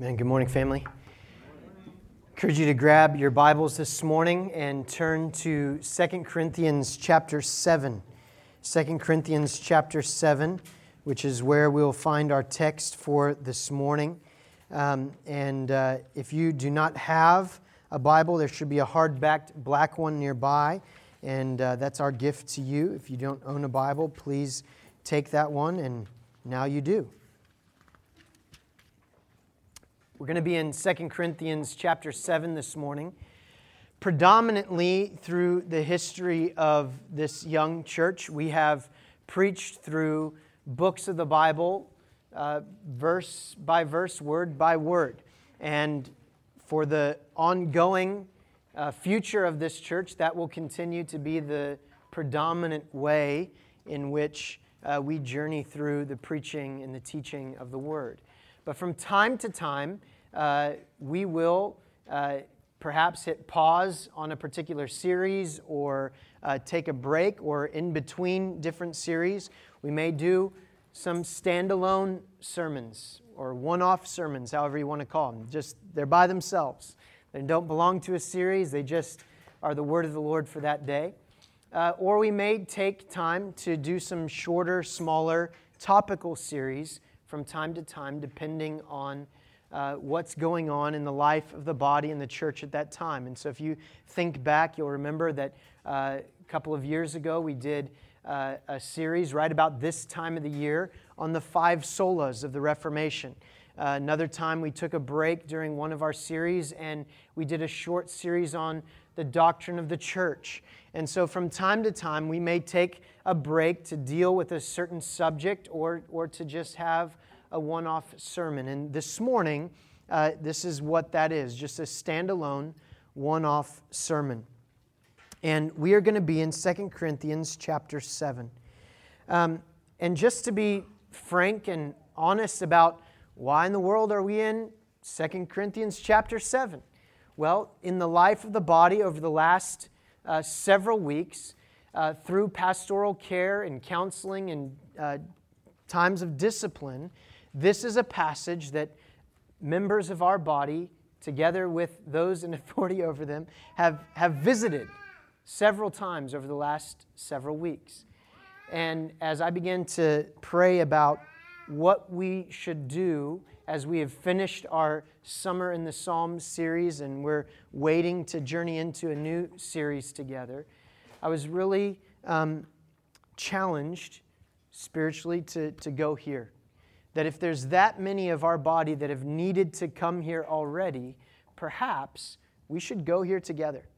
Man, good morning, family. encourage you to grab your Bibles this morning and turn to 2 Corinthians chapter 7. 2 Corinthians chapter 7, which is where we'll find our text for this morning. Um, and uh, if you do not have a Bible, there should be a hard-backed black one nearby, and uh, that's our gift to you. If you don't own a Bible, please take that one, and now you do. We're going to be in 2 Corinthians chapter 7 this morning. Predominantly through the history of this young church, we have preached through books of the Bible, uh, verse by verse, word by word. And for the ongoing uh, future of this church, that will continue to be the predominant way in which uh, we journey through the preaching and the teaching of the Word. But from time to time, uh, we will uh, perhaps hit pause on a particular series or uh, take a break or in between different series. We may do some standalone sermons or one off sermons, however you want to call them. Just they're by themselves. They don't belong to a series, they just are the word of the Lord for that day. Uh, or we may take time to do some shorter, smaller, topical series from time to time, depending on uh, what's going on in the life of the body and the church at that time. And so, if you think back, you'll remember that uh, a couple of years ago we did uh, a series right about this time of the year on the five solas of the Reformation. Uh, another time we took a break during one of our series and we did a short series on the doctrine of the church. And so, from time to time, we may take a break to deal with a certain subject or, or to just have a one off sermon. And this morning, uh, this is what that is just a standalone, one off sermon. And we are going to be in 2 Corinthians chapter 7. Um, and just to be frank and honest about why in the world are we in 2 Corinthians chapter 7? Well, in the life of the body over the last uh, several weeks, uh, through pastoral care and counseling and uh, times of discipline, this is a passage that members of our body, together with those in authority over them, have, have visited several times over the last several weeks. And as I begin to pray about what we should do as we have finished our Summer in the Psalms series and we're waiting to journey into a new series together, I was really um, challenged spiritually to, to go here that if there's that many of our body that have needed to come here already, perhaps we should go here together.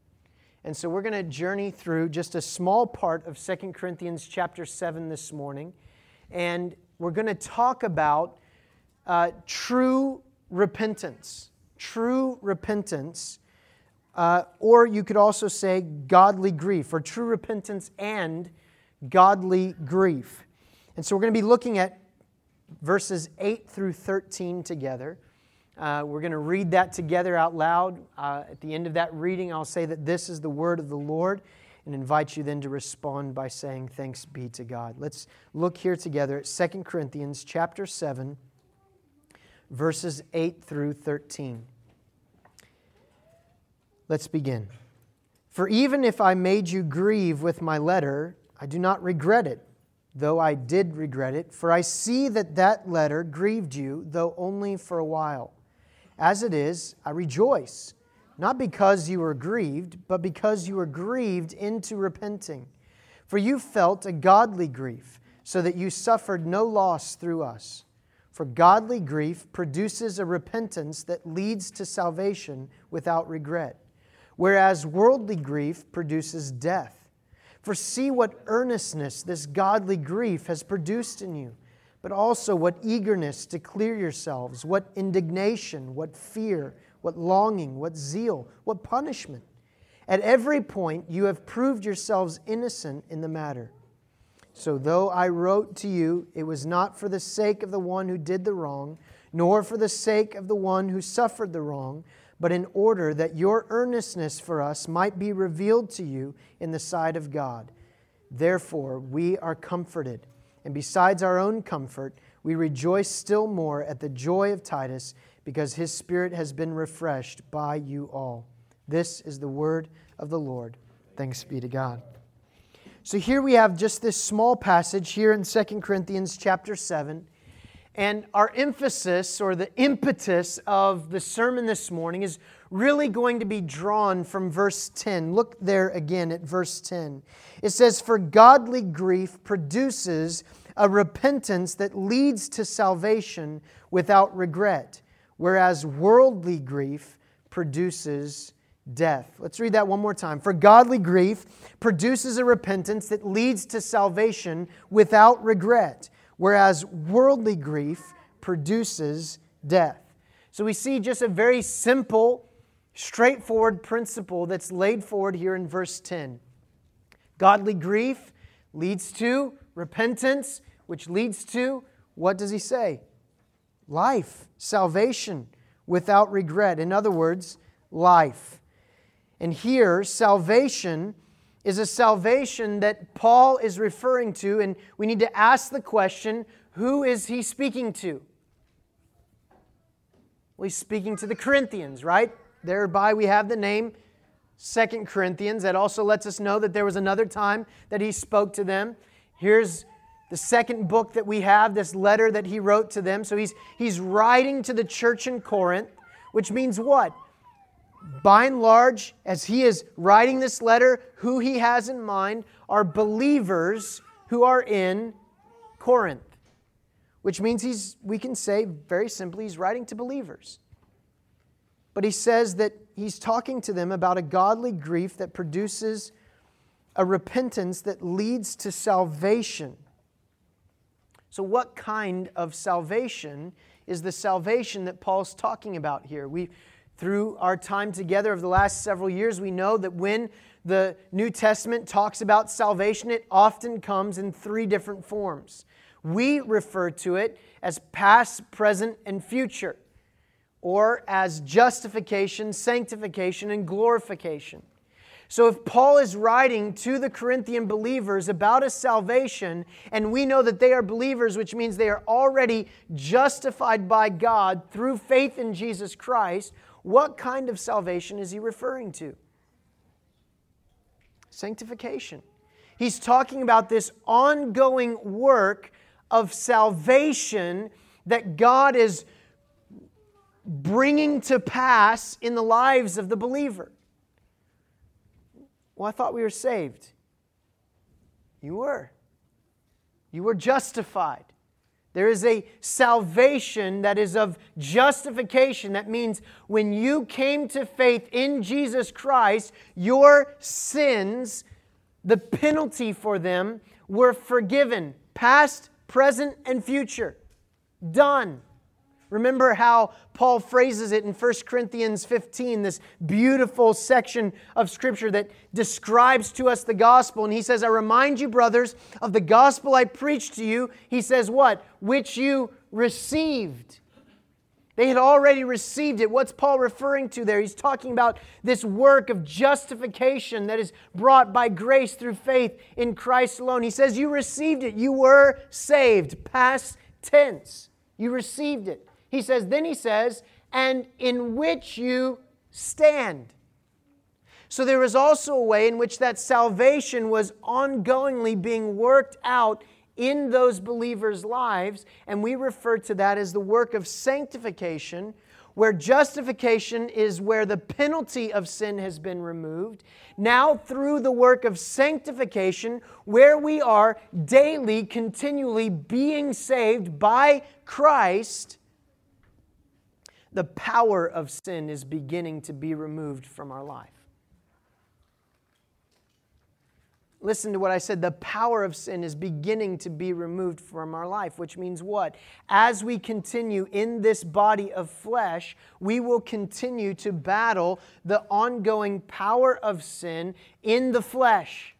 And so we're going to journey through just a small part of 2 Corinthians chapter 7 this morning. And we're going to talk about uh, true repentance. True repentance. Uh, or you could also say godly grief, or true repentance and godly grief. And so we're going to be looking at verses 8 through 13 together. Uh, we're going to read that together out loud. Uh, at the end of that reading, I'll say that this is the word of the Lord and invite you then to respond by saying, Thanks be to God. Let's look here together at 2 Corinthians chapter 7, verses 8 through 13. Let's begin. For even if I made you grieve with my letter, I do not regret it though I did regret it, for I see that that letter grieved you, though only for a while. As it is, I rejoice, not because you were grieved, but because you were grieved into repenting. For you felt a godly grief, so that you suffered no loss through us. For godly grief produces a repentance that leads to salvation without regret, whereas worldly grief produces death. For see what earnestness this godly grief has produced in you, but also what eagerness to clear yourselves, what indignation, what fear, what longing, what zeal, what punishment. At every point you have proved yourselves innocent in the matter. So, though I wrote to you, it was not for the sake of the one who did the wrong, nor for the sake of the one who suffered the wrong but in order that your earnestness for us might be revealed to you in the sight of God. Therefore, we are comforted, and besides our own comfort, we rejoice still more at the joy of Titus because his spirit has been refreshed by you all. This is the word of the Lord. Thanks be to God. So here we have just this small passage here in 2 Corinthians chapter 7. And our emphasis or the impetus of the sermon this morning is really going to be drawn from verse 10. Look there again at verse 10. It says, For godly grief produces a repentance that leads to salvation without regret, whereas worldly grief produces death. Let's read that one more time. For godly grief produces a repentance that leads to salvation without regret, whereas worldly grief produces death. So we see just a very simple, straightforward principle that's laid forward here in verse 10. Godly grief leads to repentance, which leads to what does he say? Life, salvation without regret. In other words, life. And here, salvation is a salvation that Paul is referring to, and we need to ask the question who is he speaking to? Well, he's speaking to the Corinthians, right? Thereby we have the name Second Corinthians. That also lets us know that there was another time that he spoke to them. Here's the second book that we have, this letter that he wrote to them. So he's, he's writing to the church in Corinth, which means what? By and large, as he is writing this letter, who he has in mind are believers who are in Corinth, which means he's, we can say very simply, he's writing to believers. But he says that he's talking to them about a godly grief that produces a repentance that leads to salvation. So, what kind of salvation is the salvation that Paul's talking about here? We, through our time together of the last several years, we know that when the New Testament talks about salvation, it often comes in three different forms. We refer to it as past, present, and future or as justification, sanctification, and glorification. So, if Paul is writing to the Corinthian believers about a salvation, and we know that they are believers, which means they are already justified by God through faith in Jesus Christ, what kind of salvation is he referring to? Sanctification. He's talking about this ongoing work of salvation that God is bringing to pass in the lives of the believer. Well, I thought we were saved. You were. You were justified. There is a salvation that is of justification. That means when you came to faith in Jesus Christ, your sins, the penalty for them, were forgiven, past, present, and future. Done. Remember how Paul phrases it in 1 Corinthians 15, this beautiful section of Scripture that describes to us the gospel. And he says, I remind you, brothers, of the gospel I preached to you. He says, What? Which you received. They had already received it. What's Paul referring to there? He's talking about this work of justification that is brought by grace through faith in Christ alone. He says, You received it. You were saved. Past tense. You received it. He says, then he says, and in which you stand. So there is also a way in which that salvation was ongoingly being worked out in those believers' lives, and we refer to that as the work of sanctification, where justification is where the penalty of sin has been removed. Now, through the work of sanctification, where we are daily, continually being saved by Christ the power of sin is beginning to be removed from our life. Listen to what I said. The power of sin is beginning to be removed from our life, which means what? As we continue in this body of flesh, we will continue to battle the ongoing power of sin in the flesh.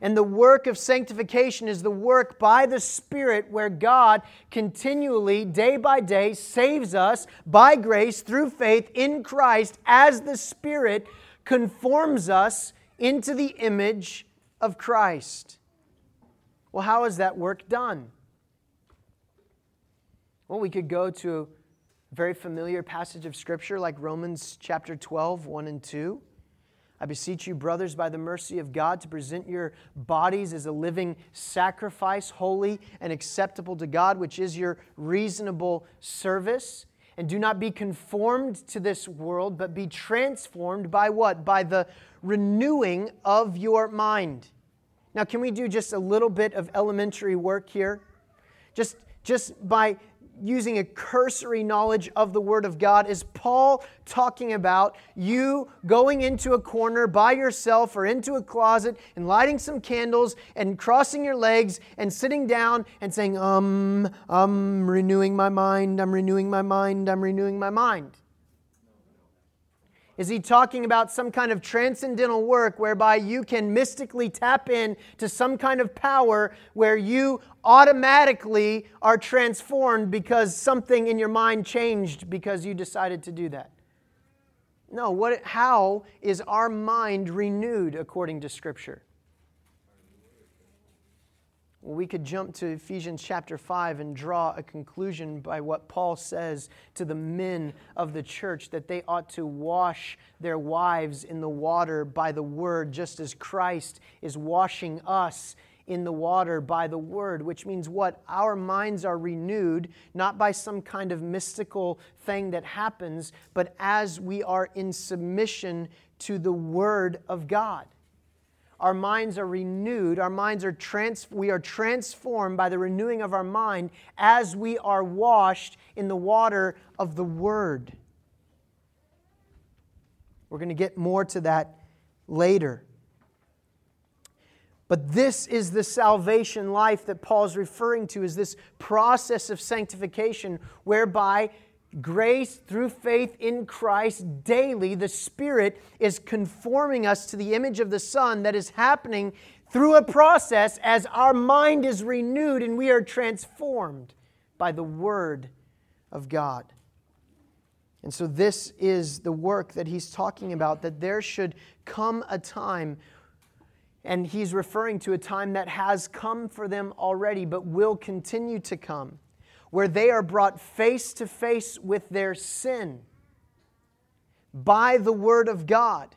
And the work of sanctification is the work by the Spirit where God continually, day by day, saves us by grace through faith in Christ as the Spirit conforms us into the image of Christ. Well, how is that work done? Well, we could go to a very familiar passage of Scripture like Romans chapter 12, 1 and 2. I beseech you, brothers, by the mercy of God, to present your bodies as a living sacrifice, holy and acceptable to God, which is your reasonable service. And do not be conformed to this world, but be transformed by what? By the renewing of your mind. Now, can we do just a little bit of elementary work here? Just, just by using a cursory knowledge of the Word of God? Is Paul talking about you going into a corner by yourself or into a closet and lighting some candles and crossing your legs and sitting down and saying, um, I'm renewing my mind, I'm renewing my mind, I'm renewing my mind? Is he talking about some kind of transcendental work whereby you can mystically tap in to some kind of power where you automatically are transformed because something in your mind changed because you decided to do that? No, what, how is our mind renewed according to Scripture? We could jump to Ephesians chapter 5 and draw a conclusion by what Paul says to the men of the church that they ought to wash their wives in the water by the word, just as Christ is washing us in the water by the word, which means what? Our minds are renewed not by some kind of mystical thing that happens, but as we are in submission to the word of God our minds are renewed, our minds are trans- we are transformed by the renewing of our mind as we are washed in the water of the Word. We're going to get more to that later. But this is the salvation life that Paul is referring to, is this process of sanctification whereby grace through faith in Christ daily, the Spirit is conforming us to the image of the Son that is happening through a process as our mind is renewed and we are transformed by the Word of God. And so, this is the work that he's talking about, that there should come a time, and he's referring to a time that has come for them already, but will continue to come where they are brought face to face with their sin by the Word of God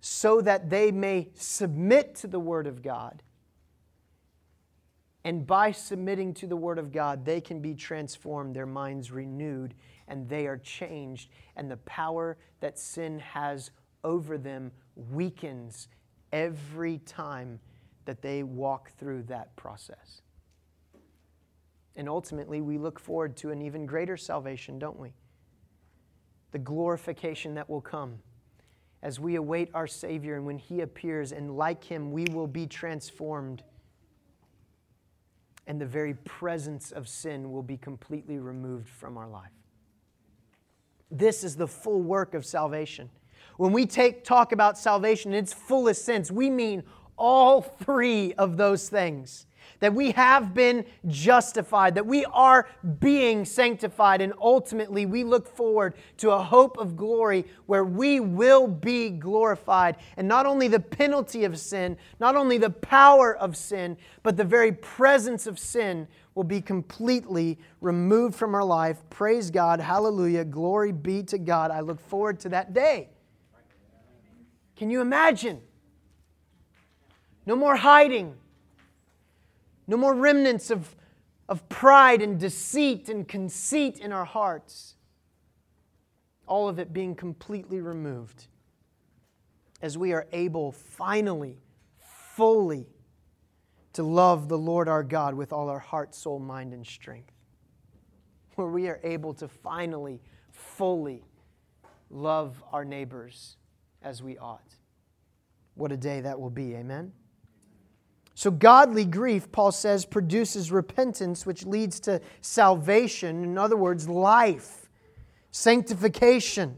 so that they may submit to the Word of God. And by submitting to the Word of God, they can be transformed, their minds renewed, and they are changed. And the power that sin has over them weakens every time that they walk through that process. And ultimately, we look forward to an even greater salvation, don't we? The glorification that will come as we await our Savior and when He appears, and like Him, we will be transformed. And the very presence of sin will be completely removed from our life. This is the full work of salvation. When we take talk about salvation in its fullest sense, we mean all three of those things that we have been justified, that we are being sanctified, and ultimately we look forward to a hope of glory where we will be glorified. And not only the penalty of sin, not only the power of sin, but the very presence of sin will be completely removed from our life. Praise God. Hallelujah. Glory be to God. I look forward to that day. Can you imagine? No more hiding. No more remnants of, of pride and deceit and conceit in our hearts. All of it being completely removed as we are able finally, fully, to love the Lord our God with all our heart, soul, mind, and strength. Where we are able to finally, fully love our neighbors as we ought. What a day that will be, amen? So, godly grief, Paul says, produces repentance, which leads to salvation. In other words, life, sanctification.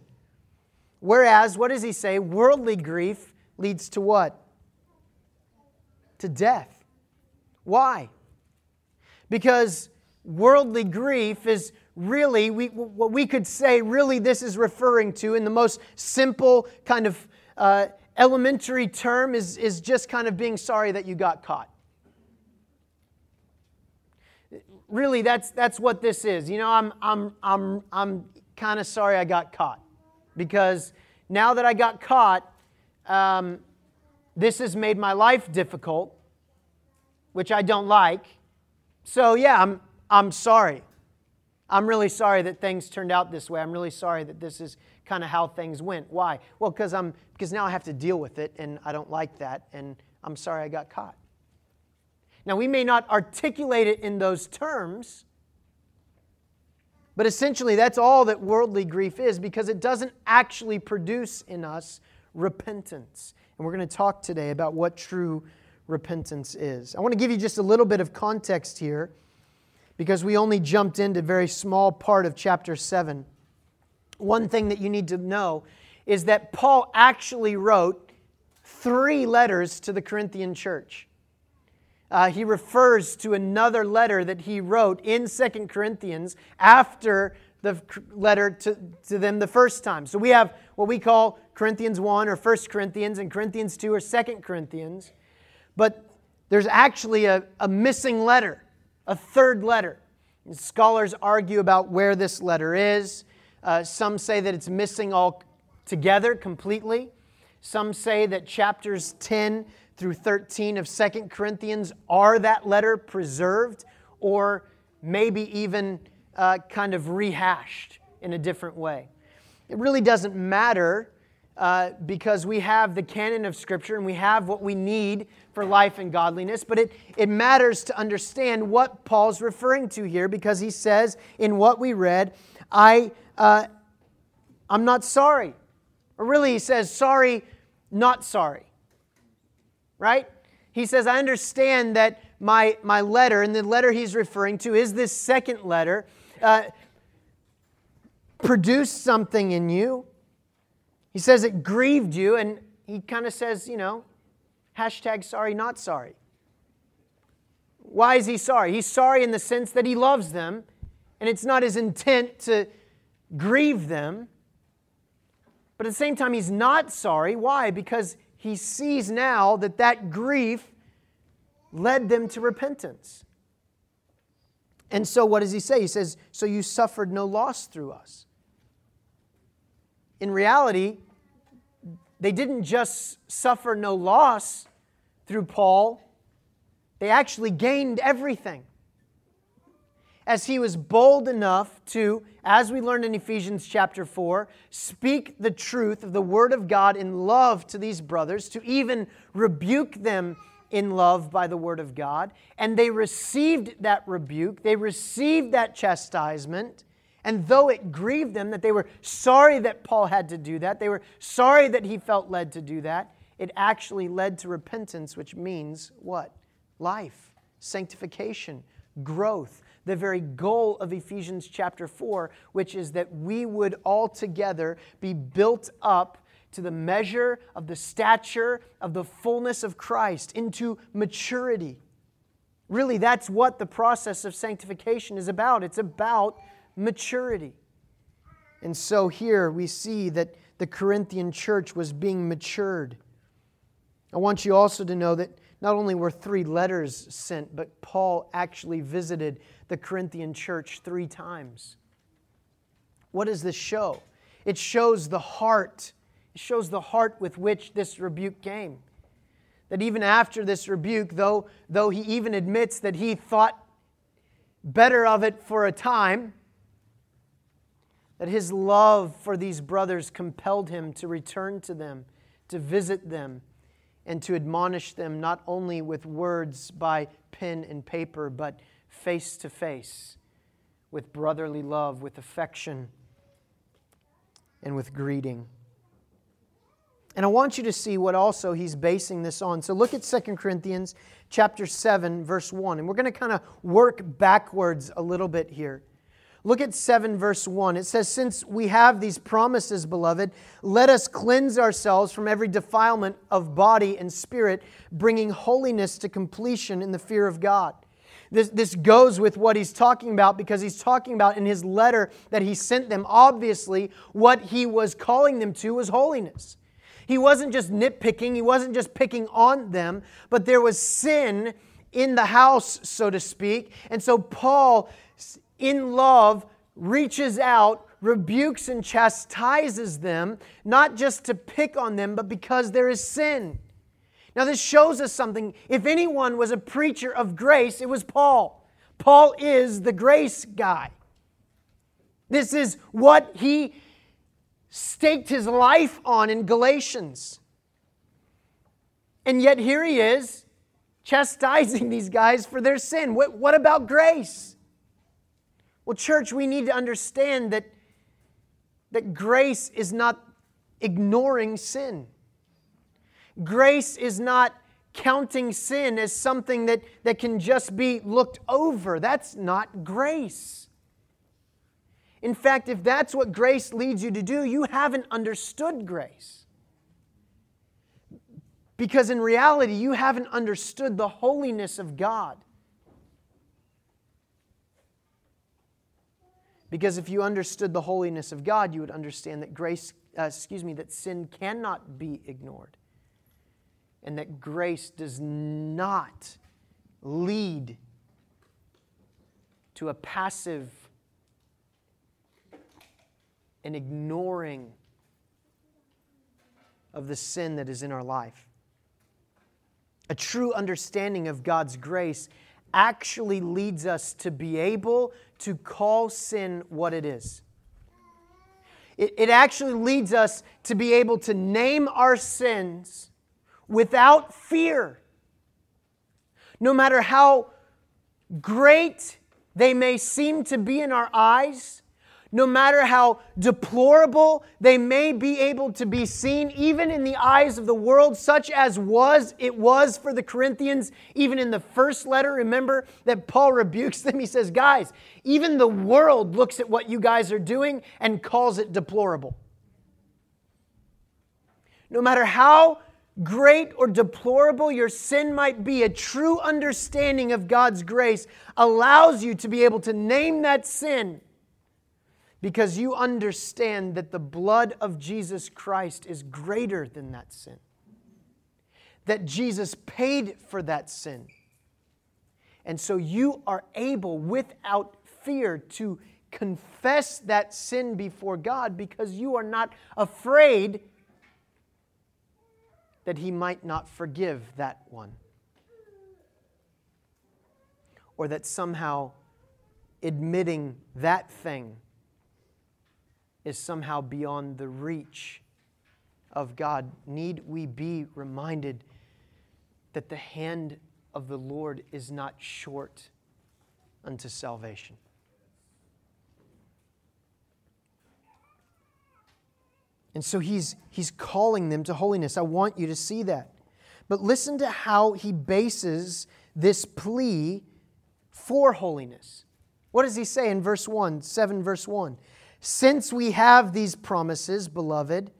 Whereas, what does he say? Worldly grief leads to what? To death. Why? Because worldly grief is really, we, what we could say, really, this is referring to in the most simple kind of uh, elementary term is, is just kind of being sorry that you got caught. really, that's, that's what this is. You know, I'm, I'm, I'm, I'm kind of sorry I got caught because now that I got caught, um, this has made my life difficult, which I don't like. So, yeah, I'm, I'm sorry. I'm really sorry that things turned out this way. I'm really sorry that this is kind of how things went. Why? Well, because I'm because now I have to deal with it and I don't like that and I'm sorry I got caught. Now, we may not articulate it in those terms, but essentially that's all that worldly grief is because it doesn't actually produce in us repentance. And we're going to talk today about what true repentance is. I want to give you just a little bit of context here because we only jumped into a very small part of chapter 7. One thing that you need to know is that Paul actually wrote three letters to the Corinthian church uh, he refers to another letter that he wrote in Second Corinthians after the letter to, to them the first time. So we have what we call Corinthians 1 or First Corinthians, and Corinthians 2 or Second Corinthians. But there's actually a, a missing letter, a third letter. And scholars argue about where this letter is. Uh, some say that it's missing all together completely. Some say that chapters 10 through 13 of Second Corinthians, are that letter preserved or maybe even uh, kind of rehashed in a different way? It really doesn't matter uh, because we have the canon of Scripture and we have what we need for life and godliness, but it, it matters to understand what Paul's referring to here because he says in what we read, I, uh, I'm not sorry. Or really, he says, sorry, not sorry right? He says, I understand that my, my letter, and the letter he's referring to is this second letter, uh, produced something in you. He says it grieved you, and he kind of says, you know, hashtag sorry, not sorry. Why is he sorry? He's sorry in the sense that he loves them, and it's not his intent to grieve them. But at the same time, he's not sorry. Why? Because he sees now that that grief led them to repentance. And so, what does he say? He says, So you suffered no loss through us. In reality, they didn't just suffer no loss through Paul, they actually gained everything as he was bold enough to, as we learned in Ephesians chapter 4, speak the truth of the Word of God in love to these brothers, to even rebuke them in love by the Word of God. And they received that rebuke, they received that chastisement. And though it grieved them that they were sorry that Paul had to do that, they were sorry that he felt led to do that, it actually led to repentance, which means what? Life, sanctification, growth the very goal of Ephesians chapter 4, which is that we would all together be built up to the measure of the stature of the fullness of Christ, into maturity. Really, that's what the process of sanctification is about. It's about maturity. And so here we see that the Corinthian church was being matured. I want you also to know that not only were three letters sent, but Paul actually visited the Corinthian church three times. What does this show? It shows the heart. It shows the heart with which this rebuke came. That even after this rebuke, though, though he even admits that he thought better of it for a time, that his love for these brothers compelled him to return to them, to visit them, and to admonish them not only with words by pen and paper, but face to face with brotherly love, with affection, and with greeting. And I want you to see what also he's basing this on. So look at 2 Corinthians chapter 7 verse 1 and we're going to kind of work backwards a little bit here. Look at 7 verse 1. It says since we have these promises beloved, let us cleanse ourselves from every defilement of body and spirit, bringing holiness to completion in the fear of God. This, this goes with what he's talking about because he's talking about in his letter that he sent them, obviously, what he was calling them to was holiness. He wasn't just nitpicking, he wasn't just picking on them, but there was sin in the house, so to speak. And so Paul, in love, reaches out, rebukes, and chastises them, not just to pick on them, but because there is sin. Now, this shows us something. If anyone was a preacher of grace, it was Paul. Paul is the grace guy. This is what he staked his life on in Galatians. And yet, here he is chastising these guys for their sin. What, about grace? Well, church, we need to understand that, that grace is not ignoring sin. Grace is not counting sin as something that, that can just be looked over. That's not grace. In fact, if that's what grace leads you to do, you haven't understood grace. Because in reality, you haven't understood the holiness of God. Because if you understood the holiness of God, you would understand that grace, uh, excuse me, that sin cannot be ignored. And that grace does not lead to a passive and ignoring of the sin that is in our life. A true understanding of God's grace actually leads us to be able to call sin what it is. It, it actually leads us to be able to name our sins without fear. No matter how great they may seem to be in our eyes, no matter how deplorable they may be able to be seen, even in the eyes of the world, such as was it was for the Corinthians, even in the first letter. Remember that Paul rebukes them. He says, Guys, even the world looks at what you guys are doing and calls it deplorable. No matter how great or deplorable your sin might be, a true understanding of God's grace allows you to be able to name that sin because you understand that the blood of Jesus Christ is greater than that sin. That Jesus paid for that sin. And so you are able, without fear, to confess that sin before God because you are not afraid that He might not forgive that one. Or that somehow admitting that thing is somehow beyond the reach of God. Need we be reminded that the hand of the Lord is not short unto salvation? And so he's, he's calling them to holiness. I want you to see that. But listen to how he bases this plea for holiness. What does he say in verse 1, 7 verse 1? Since we have these promises, beloved,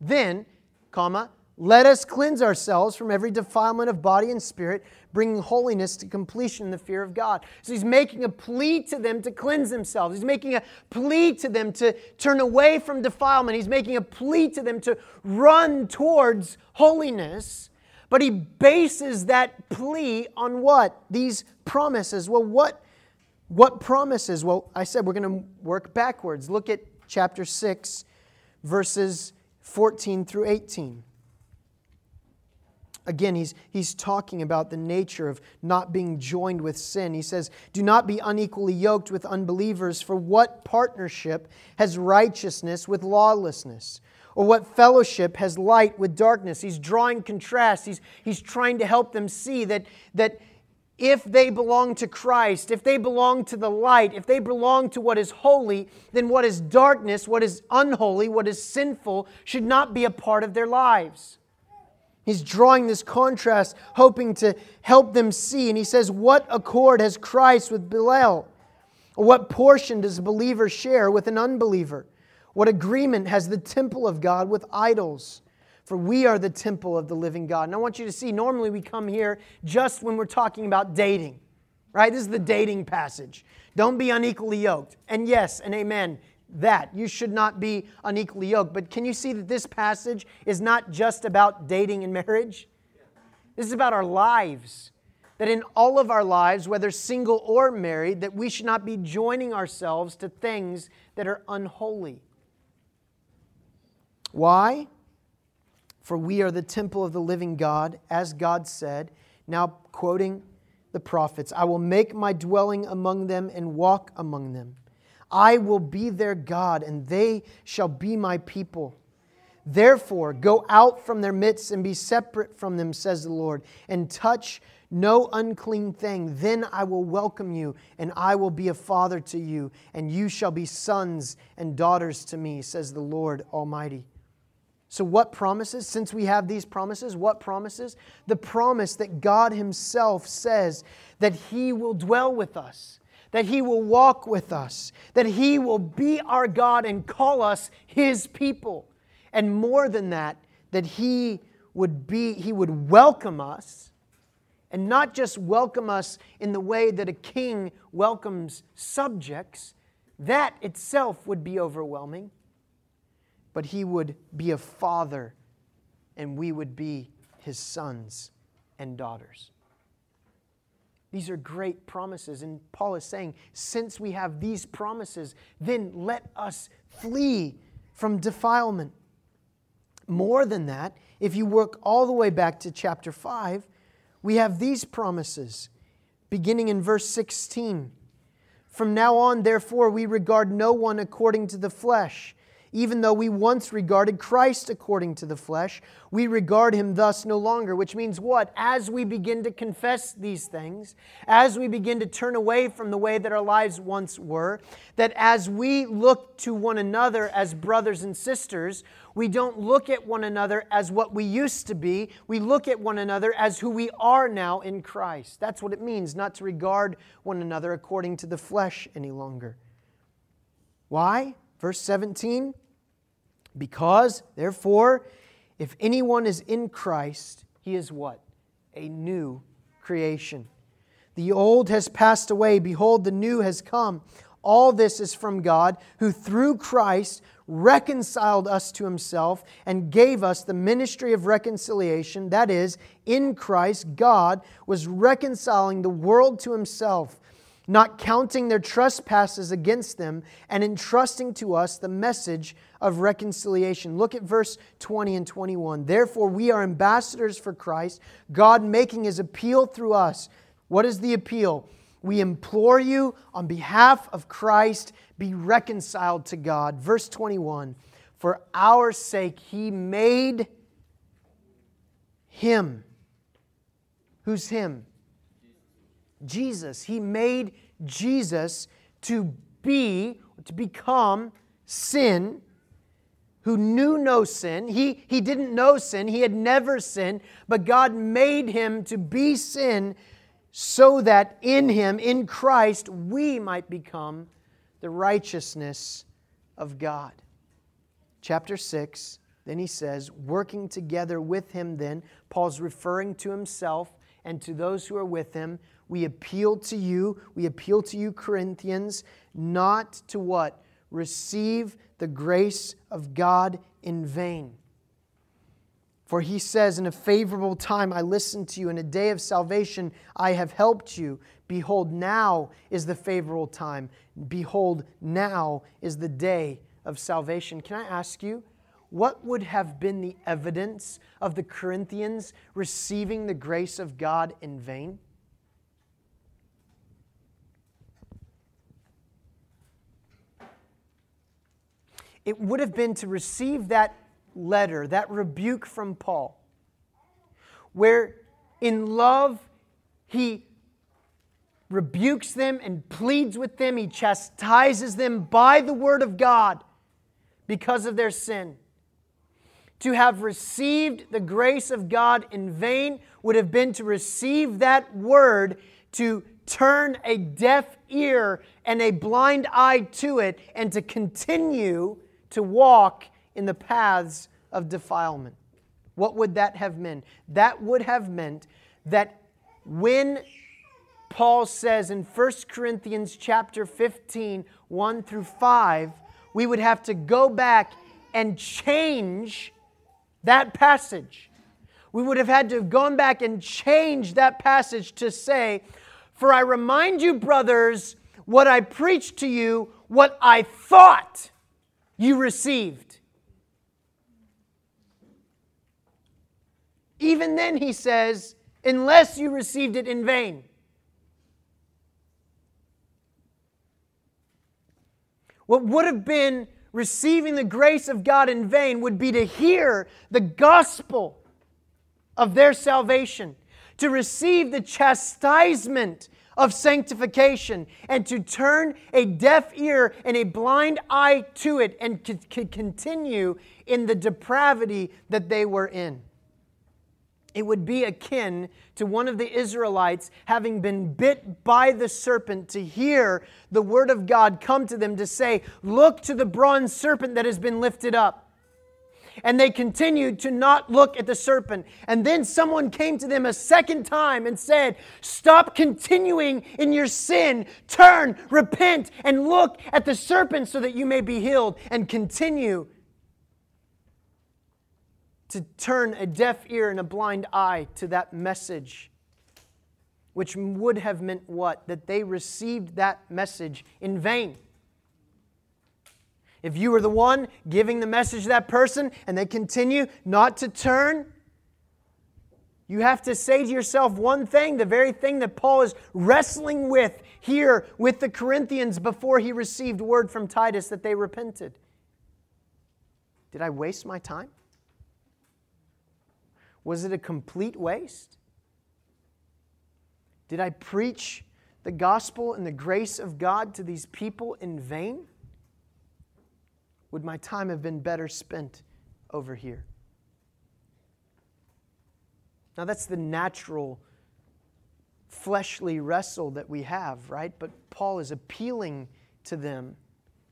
then, comma, let us cleanse ourselves from every defilement of body and spirit, bringing holiness to completion in the fear of God. So he's making a plea to them to cleanse themselves. He's making a plea to them to turn away from defilement. He's making a plea to them to run towards holiness. But he bases that plea on what? These promises. Well, what what promises? Well, I said we're going to work backwards. Look at chapter 6, verses 14 through 18. Again, he's, he's talking about the nature of not being joined with sin. He says, Do not be unequally yoked with unbelievers, for what partnership has righteousness with lawlessness? Or what fellowship has light with darkness? He's drawing contrast. He's, he's trying to help them see that, that if they belong to Christ, if they belong to the light, if they belong to what is holy, then what is darkness, what is unholy, what is sinful should not be a part of their lives. He's drawing this contrast, hoping to help them see. And he says, What accord has Christ with Belial? What portion does a believer share with an unbeliever? What agreement has the temple of God with idols? For we are the temple of the living God. And I want you to see, normally we come here just when we're talking about dating, right? This is the dating passage. Don't be unequally yoked. And yes, and amen, that. You should not be unequally yoked. But can you see that this passage is not just about dating and marriage? This is about our lives. that in all of our lives, whether single or married, that we should not be joining ourselves to things that are unholy. Why? For we are the temple of the living God, as God said, now quoting the prophets I will make my dwelling among them and walk among them. I will be their God, and they shall be my people. Therefore, go out from their midst and be separate from them, says the Lord, and touch no unclean thing. Then I will welcome you, and I will be a father to you, and you shall be sons and daughters to me, says the Lord Almighty. So, what promises? Since we have these promises, what promises? The promise that God Himself says that He will dwell with us, that He will walk with us, that He will be our God and call us His people. And more than that, that He would be, He would welcome us, and not just welcome us in the way that a king welcomes subjects, that itself would be overwhelming, but He would be a father, and we would be His sons and daughters. These are great promises. And Paul is saying, since we have these promises, then let us flee from defilement. More than that, if you work all the way back to chapter 5, we have these promises beginning in verse 16. From now on, therefore, we regard no one according to the flesh. Even though we once regarded Christ according to the flesh, we regard him thus no longer. Which means what? As we begin to confess these things, as we begin to turn away from the way that our lives once were, that as we look to one another as brothers and sisters, we don't look at one another as what we used to be. We look at one another as who we are now in Christ. That's what it means not to regard one another according to the flesh any longer. Why? Verse 17 Because, therefore, if anyone is in Christ, he is what? A new creation. The old has passed away. Behold, the new has come. All this is from God, who through Christ reconciled us to himself and gave us the ministry of reconciliation. That is, in Christ, God was reconciling the world to himself, not counting their trespasses against them, and entrusting to us the message of reconciliation. Look at verse 20 and 21. Therefore, we are ambassadors for Christ, God making his appeal through us. What is the appeal? We implore you on behalf of Christ, be reconciled to God. Verse 21 For our sake, he made him. Who's him? Jesus. He made Jesus to be, to become sin who knew no sin. He, he didn't know sin, he had never sinned, but God made him to be sin so that in him, in Christ, we might become the righteousness of God. Chapter 6, then he says, working together with him, then, Paul's referring to himself and to those who are with him. We appeal to you, we appeal to you, Corinthians, not to what? Receive the grace of God in vain. For he says, In a favorable time I listened to you, in a day of salvation I have helped you. Behold, now is the favorable time. Behold, now is the day of salvation. Can I ask you, what would have been the evidence of the Corinthians receiving the grace of God in vain? It would have been to receive that letter, that rebuke from Paul, where in love he rebukes them and pleads with them, he chastises them by the word of God because of their sin. To have received the grace of God in vain would have been to receive that word to turn a deaf ear and a blind eye to it and to continue to walk in the paths of defilement. What would that have meant? That would have meant that when Paul says in 1 Corinthians chapter 15, 1 through 5, we would have to go back and change that passage. we would have had to have gone back and changed that passage to say, For I remind you, brothers, what I preached to you, what I thought you received. Even then, he says, unless you received it in vain. What would have been receiving the grace of God in vain would be to hear the gospel of their salvation, to receive the chastisement of sanctification, and to turn a deaf ear and a blind eye to it and could continue in the depravity that they were in. It would be akin to one of the Israelites having been bit by the serpent to hear the word of God come to them to say, Look to the bronze serpent that has been lifted up and they continued to not look at the serpent. And then someone came to them a second time and said, Stop continuing in your sin, turn, repent, and look at the serpent so that you may be healed, and continue to turn a deaf ear and a blind eye to that message. Which would have meant what? That they received that message in vain. If you were the one giving the message to that person and they continue not to turn, you have to say to yourself one thing, the very thing that Paul is wrestling with here with the Corinthians before he received word from Titus that they repented. Did I waste my time? Was it a complete waste? Did I preach the gospel and the grace of God to these people in vain? Would my time have been better spent over here? Now, that's the natural fleshly wrestle that we have, right? But Paul is appealing to them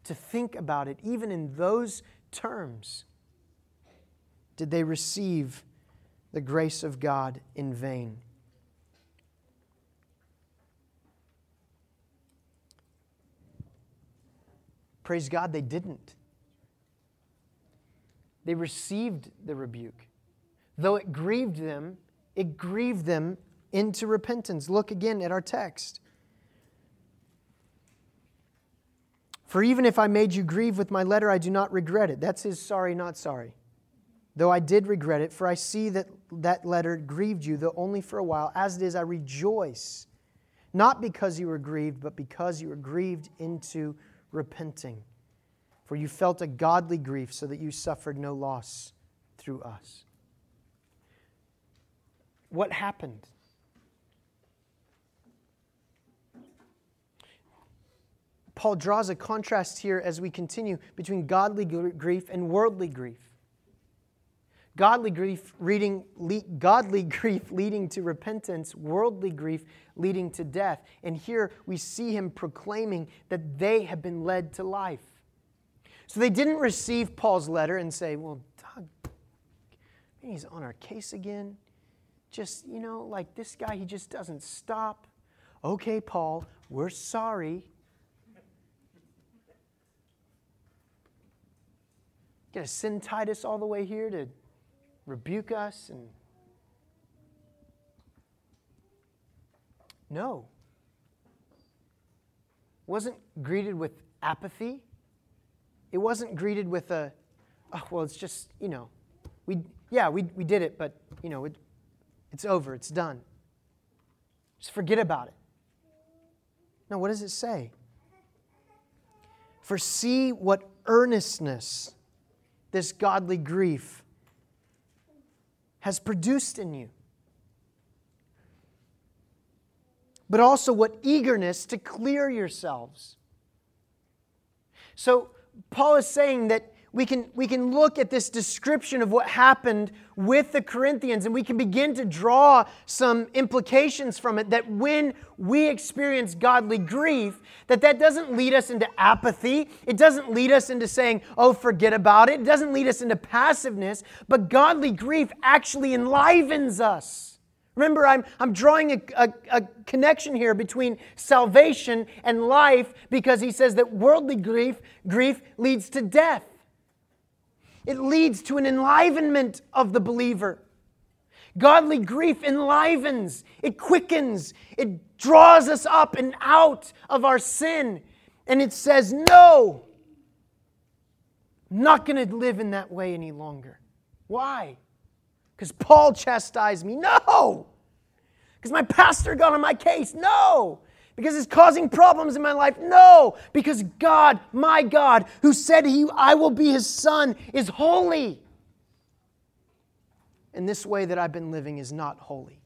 to think about it, even in those terms. Did they receive the grace of God in vain? Praise God, they didn't. They received the rebuke. Though it grieved them, it grieved them into repentance. Look again at our text. For even if I made you grieve with my letter, I do not regret it. That's his sorry, not sorry. Though I did regret it, for I see that that letter grieved you, though only for a while. As it is, I rejoice, not because you were grieved, but because you were grieved into repenting. For you felt a godly grief, so that you suffered no loss through us. What happened? Paul draws a contrast here as we continue between godly grief and worldly grief. Godly grief, reading, le, godly grief leading to repentance, worldly grief leading to death. And here we see him proclaiming that they have been led to life. So they didn't receive Paul's letter and say, well, Doug, he's on our case again. Just, you know, like this guy, he just doesn't stop. Okay, Paul, we're sorry. Gonna send Titus all the way here to rebuke us and no wasn't greeted with apathy it wasn't greeted with a, oh, well, it's just, you know, we, yeah, we, we did it, but, you know, it, it's over, it's done. Just forget about it. No, what does it say? For see what earnestness this godly grief has produced in you. But also what eagerness to clear yourselves. So, Paul is saying that we can, we can look at this description of what happened with the Corinthians and we can begin to draw some implications from it that when we experience godly grief, that that doesn't lead us into apathy. It doesn't lead us into saying, oh, forget about it. It doesn't lead us into passiveness, but godly grief actually enlivens us. Remember, I'm, I'm drawing a, a, a, connection here between salvation and life because he says that worldly grief, grief leads to death. It leads to an enlivenment of the believer. Godly grief enlivens, it quickens, it draws us up and out of our sin. And it says, No, I'm not going to live in that way any longer. Why? Because Paul chastised me? No. Because my pastor got on my case? No. Because it's causing problems in my life? No. Because God, my God, who said he, I will be his son, is holy. And this way that I've been living is not holy.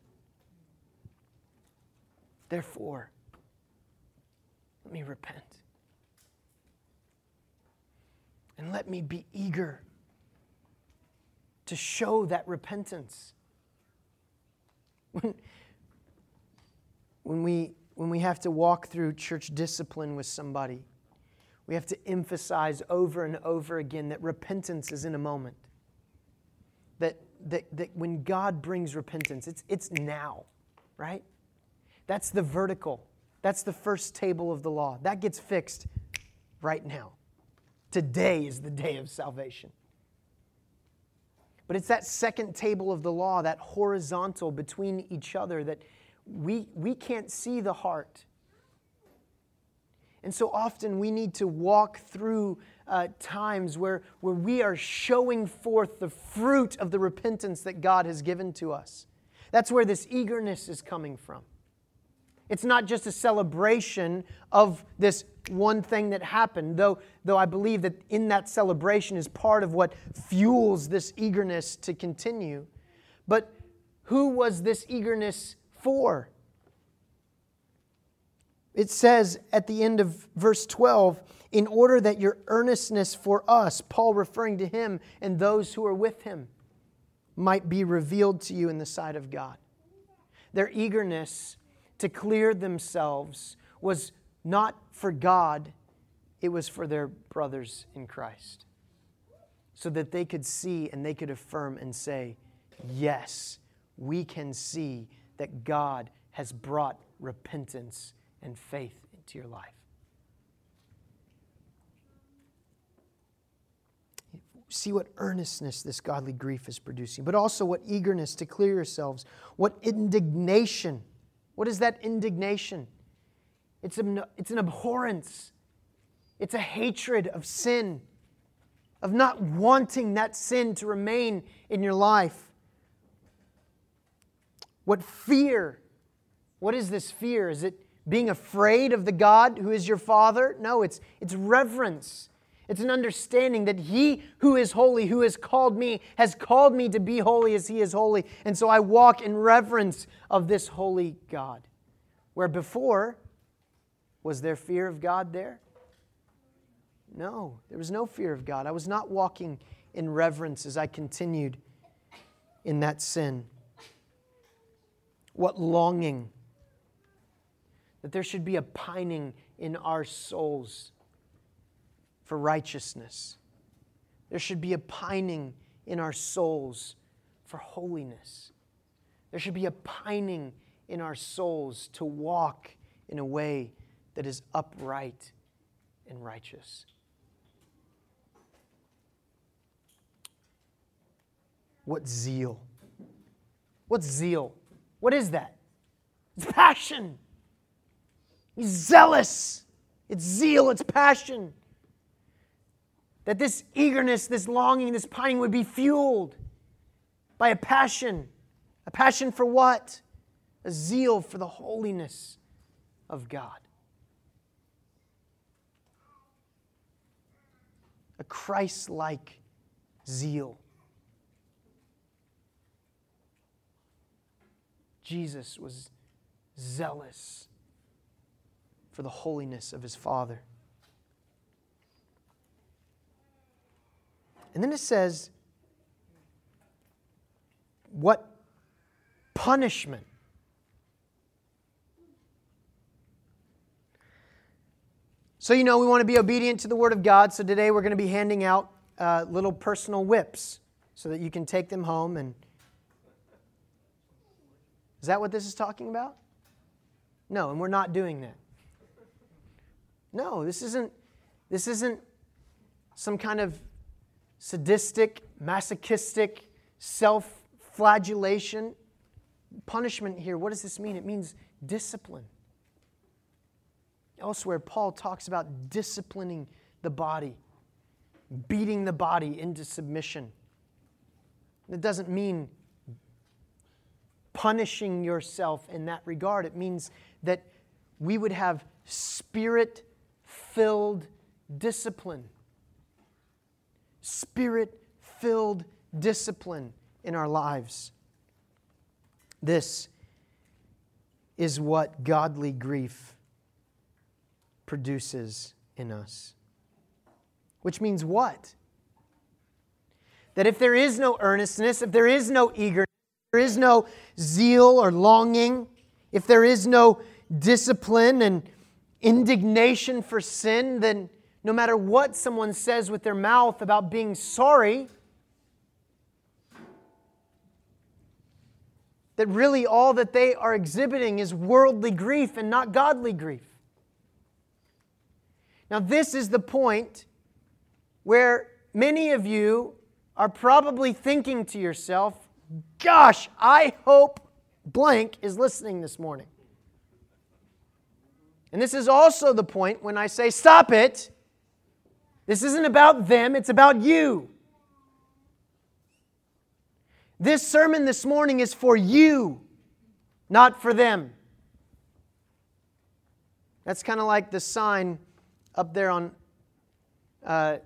Therefore, let me repent. And let me be eager to show that repentance. When, when, we, when we have to walk through church discipline with somebody, we have to emphasize over and over again that repentance is in a moment. That, that, that when God brings repentance, it's, it's now, right? That's the vertical. That's the first table of the law. That gets fixed right now. Today is the day of salvation. But it's that second table of the law, that horizontal between each other, that we, we can't see the heart. And so often we need to walk through uh, times where, where we are showing forth the fruit of the repentance that God has given to us. That's where this eagerness is coming from. It's not just a celebration of this one thing that happened, though, though I believe that in that celebration is part of what fuels this eagerness to continue. But who was this eagerness for? It says at the end of verse 12, in order that your earnestness for us, Paul referring to him and those who are with him, might be revealed to you in the sight of God. Their eagerness to clear themselves was not for God, it was for their brothers in Christ. So that they could see and they could affirm and say, Yes, we can see that God has brought repentance and faith into your life. See what earnestness this godly grief is producing, but also what eagerness to clear yourselves, what indignation what is that indignation? It's, an, it's an abhorrence, it's a hatred of sin, of not wanting that sin to remain in your life. What fear? What is this fear? Is it being afraid of the God who is your Father? No, it's, it's reverence. It's an understanding that He who is holy, who has called me, has called me to be holy as He is holy. And so I walk in reverence of this holy God. Where before, was there fear of God there? No, there was no fear of God. I was not walking in reverence as I continued in that sin. What longing that there should be a pining in our souls for righteousness. There should be a pining in our souls for holiness. There should be a pining in our souls to walk in a way that is upright and righteous. What zeal? What zeal? What is that? It's passion. He's zealous. It's zeal, it's passion that this eagerness, this longing, this pining would be fueled by a passion. A passion for what? A zeal for the holiness of God. A Christ like zeal. Jesus was zealous for the holiness of his Father. And then it says, what punishment? So, you know, we want to be obedient to the Word of God. So, today we're going to be handing out uh, little personal whips so that you can take them home. And is that what this is talking about? No, and we're not doing that. No, this isn't, this isn't some kind of sadistic, masochistic, self flagellation, punishment here, what does this mean? It means discipline. Elsewhere, Paul talks about disciplining the body, beating the body into submission. It doesn't mean punishing yourself in that regard. It means that we would have spirit filled discipline. Spirit filled discipline in our lives. This is what godly grief produces in us. Which means what? That if there is no earnestness, if there is no eagerness, there is no zeal or longing, if there is no discipline and indignation for sin, then no matter what someone says with their mouth about being sorry, that really all that they are exhibiting is worldly grief and not godly grief. Now, this is the point where many of you are probably thinking to yourself, gosh, I hope blank is listening this morning. And this is also the point when I say, stop it. This isn't about them, it's about you. This sermon this morning is for you, not for them. That's kind of like the sign up there on uh,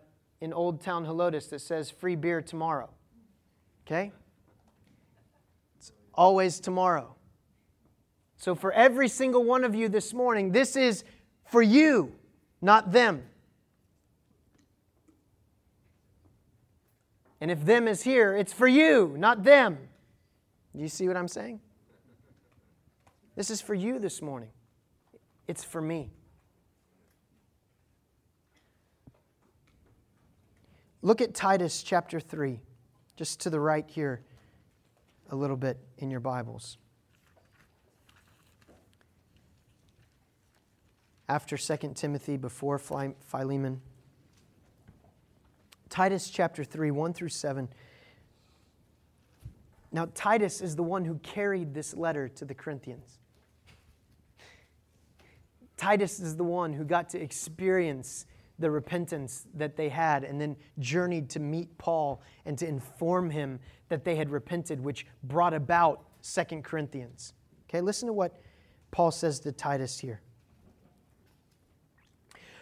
in Old Town Helotes that says free beer tomorrow. Okay? It's always tomorrow. So, for every single one of you this morning, this is for you, not them. And if them is here, it's for you, not them. Do you see what I'm saying? This is for you this morning. It's for me. Look at Titus chapter 3, just to the right here, a little bit in your Bibles. After 2 Timothy, before Philemon. Titus chapter 3, 1 through 7. Now, Titus is the one who carried this letter to the Corinthians. Titus is the one who got to experience the repentance that they had and then journeyed to meet Paul and to inform him that they had repented, which brought about Second Corinthians. Okay, listen to what Paul says to Titus here.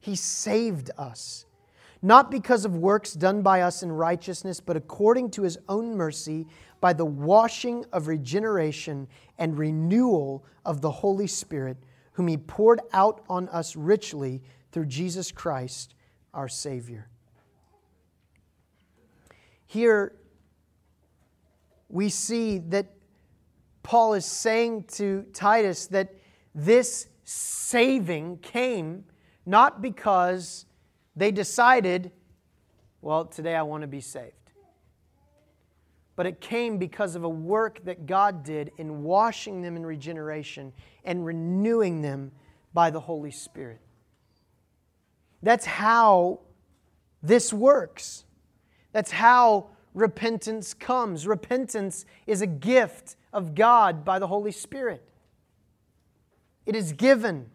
He saved us, not because of works done by us in righteousness, but according to His own mercy, by the washing of regeneration and renewal of the Holy Spirit whom he poured out on us richly through Jesus Christ, our Savior. Here, we see that Paul is saying to Titus that this saving came not because they decided, well, today I want to be saved but it came because of a work that God did in washing them in regeneration and renewing them by the Holy Spirit. That's how this works. That's how repentance comes. Repentance is a gift of God by the Holy Spirit. It is given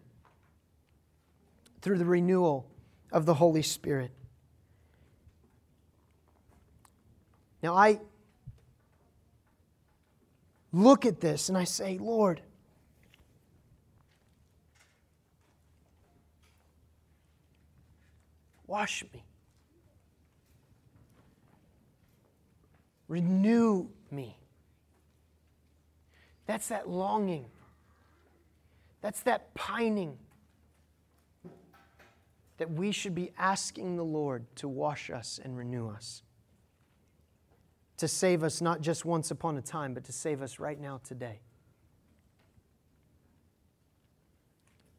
through the renewal of the Holy Spirit. Now, I look at this and I say, Lord, wash me. Renew me. That's that longing. That's that pining that we should be asking the Lord to wash us and renew us to save us not just once upon a time, but to save us right now today.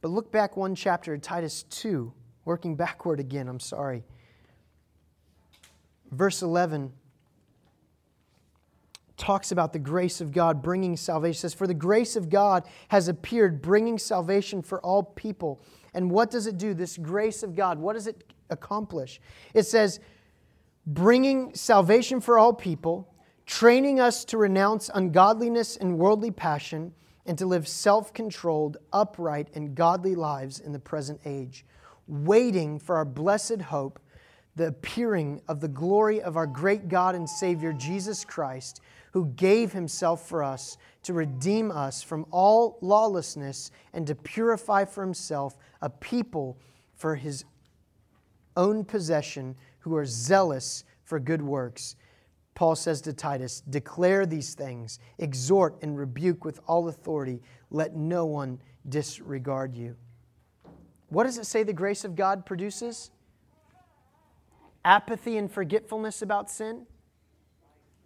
But look back one chapter, Titus 2, working backward again, I'm sorry. Verse 11 talks about the grace of God bringing salvation. It says, For the grace of God has appeared, bringing salvation for all people. And what does it do? This grace of God, what does it accomplish? It says, bringing salvation for all people, training us to renounce ungodliness and worldly passion, and to live self controlled, upright, and godly lives in the present age, waiting for our blessed hope, the appearing of the glory of our great God and Savior, Jesus Christ who gave himself for us to redeem us from all lawlessness and to purify for himself a people for his own possession who are zealous for good works. Paul says to Titus, Declare these things, exhort and rebuke with all authority. Let no one disregard you. What does it say the grace of God produces? Apathy and forgetfulness about sin?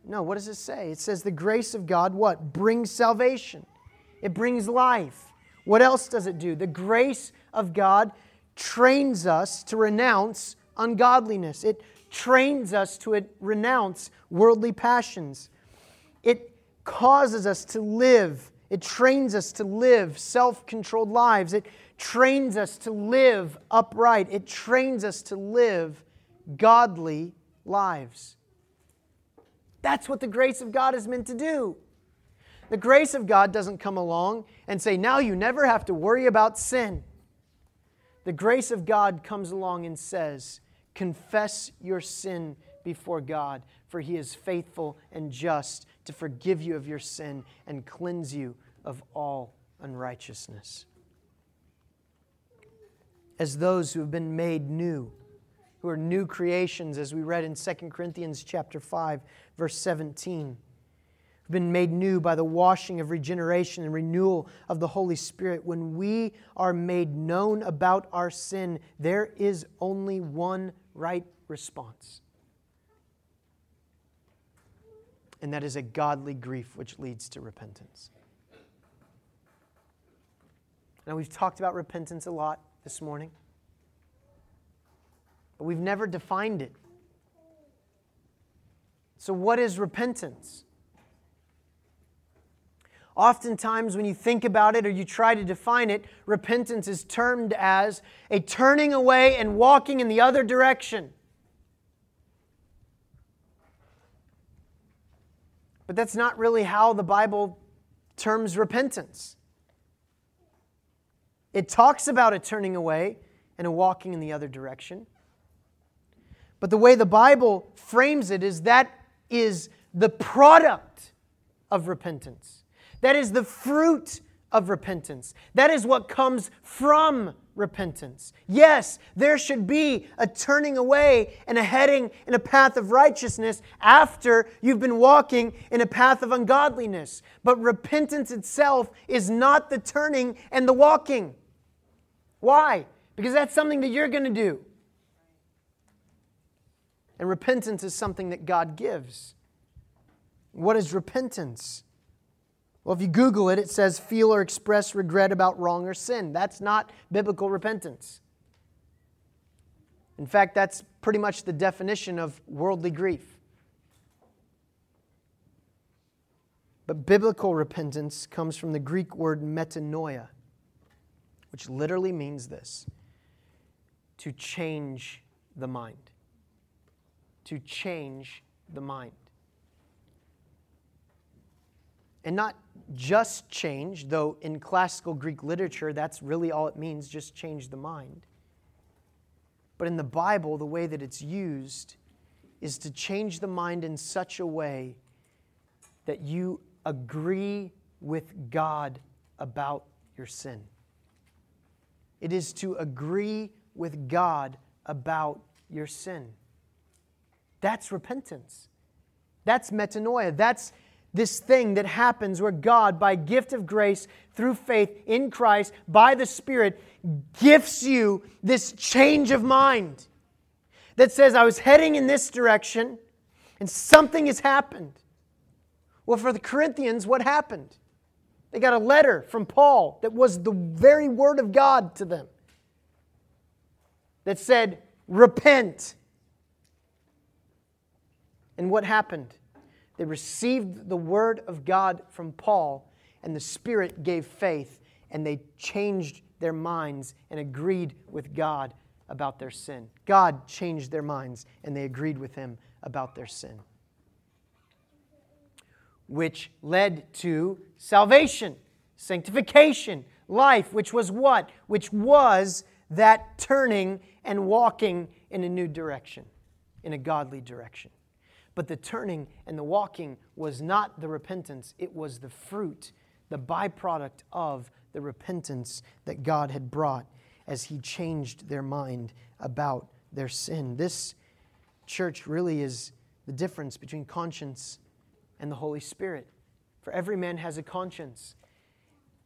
No, what does it say? It says the grace of God, what? Brings salvation. It brings life. What else does it do? The grace of God trains us to renounce ungodliness. It trains us to renounce worldly passions. It causes us to live. It trains us to live self controlled lives. It trains us to live upright. It trains us to live godly lives. That's what the grace of God is meant to do. The grace of God doesn't come along and say, now you never have to worry about sin. The grace of God comes along and says, confess your sin before God, for he is faithful and just to forgive you of your sin and cleanse you of all unrighteousness. As those who have been made new, who are new creations, as we read in 2 Corinthians chapter 5, verse 17. We've been made new by the washing of regeneration and renewal of the Holy Spirit. When we are made known about our sin, there is only one right response. And that is a godly grief which leads to repentance. Now, we've talked about repentance a lot this morning but we've never defined it. So, what is repentance? Oftentimes, when you think about it or you try to define it, repentance is termed as a turning away and walking in the other direction. But that's not really how the Bible terms repentance. It talks about a turning away and a walking in the other direction. But the way the Bible frames it is that is the product of repentance. That is the fruit of repentance. That is what comes from repentance. Yes, there should be a turning away and a heading in a path of righteousness after you've been walking in a path of ungodliness. But repentance itself is not the turning and the walking. Why? Because that's something that you're going to do. And repentance is something that God gives. What is repentance? Well, if you Google it, it says feel or express regret about wrong or sin. That's not biblical repentance. In fact, that's pretty much the definition of worldly grief. But biblical repentance comes from the Greek word metanoia, which literally means this to change the mind to change the mind. And not just change, though in classical Greek literature, that's really all it means just change the mind. But in the Bible, the way that it's used is to change the mind in such a way that you agree with God about your sin. It is to agree with God about your sin. That's repentance. That's metanoia. That's this thing that happens where God, by gift of grace, through faith in Christ, by the Spirit, gifts you this change of mind that says, I was heading in this direction, And something has happened. Well, for the Corinthians, what happened? They got a letter from Paul that was the very word of God to them that said, Repent. And what happened? They received the word of God from Paul, and the Spirit gave faith, and they changed their minds and agreed with God about their sin. God changed their minds, and they agreed with Him about their sin which led to salvation, sanctification, life, which was what? Which was that turning and walking in a new direction, in a godly direction. But the turning and the walking was not the repentance, it was the fruit, the byproduct of the repentance that God had brought as He changed their mind about their sin. This church really is the difference between conscience and the Holy Spirit. For every man has a conscience.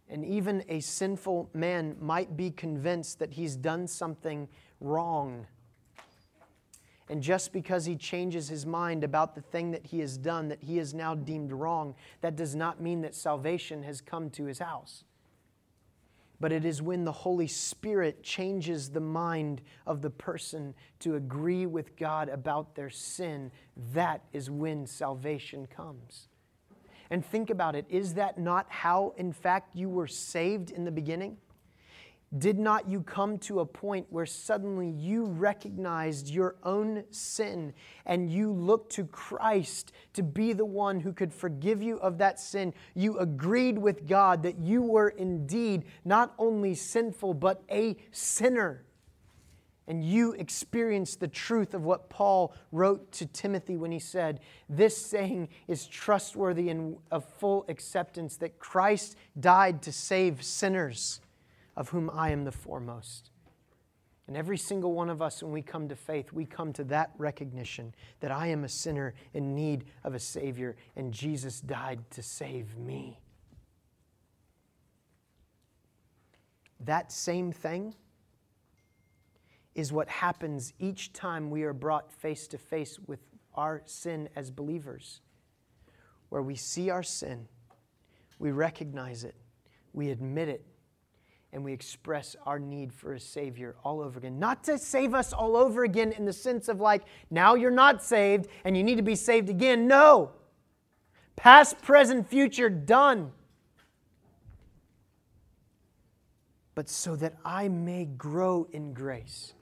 And even a sinful man might be convinced that he's done something wrong. And just because he changes his mind about the thing that he has done, that he is now deemed wrong, that does not mean that salvation has come to his house. But it is when the Holy Spirit changes the mind of the person to agree with God about their sin, that is when salvation comes. And think about it is that not how, in fact, you were saved in the beginning? Did not you come to a point where suddenly you recognized your own sin and you looked to Christ to be the one who could forgive you of that sin? You agreed with God that you were indeed not only sinful, but a sinner. And you experienced the truth of what Paul wrote to Timothy when he said, This saying is trustworthy and of full acceptance that Christ died to save sinners of whom I am the foremost. And every single one of us, when we come to faith, we come to that recognition that I am a sinner in need of a Savior, and Jesus died to save me. That same thing is what happens each time we are brought face to face with our sin as believers, where we see our sin, we recognize it, we admit it, and we express our need for a Savior all over again. Not to save us all over again in the sense of like, now you're not saved and you need to be saved again. No. Past, present, future, done. But so that I may grow in grace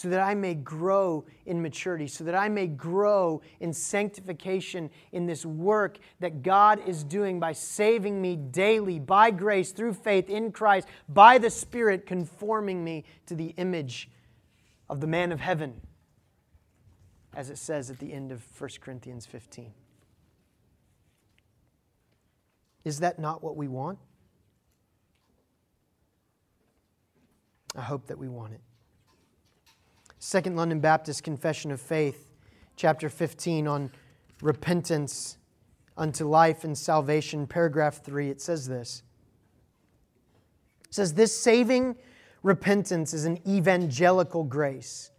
so that I may grow in maturity, so that I may grow in sanctification in this work that God is doing by saving me daily by grace through faith in Christ, by the Spirit conforming me to the image of the man of heaven, as it says at the end of 1 Corinthians 15. Is that not what we want? I hope that we want it. Second London Baptist Confession of Faith, chapter 15, on repentance unto life and salvation, paragraph 3, it says this. It says, This saving repentance is an evangelical grace,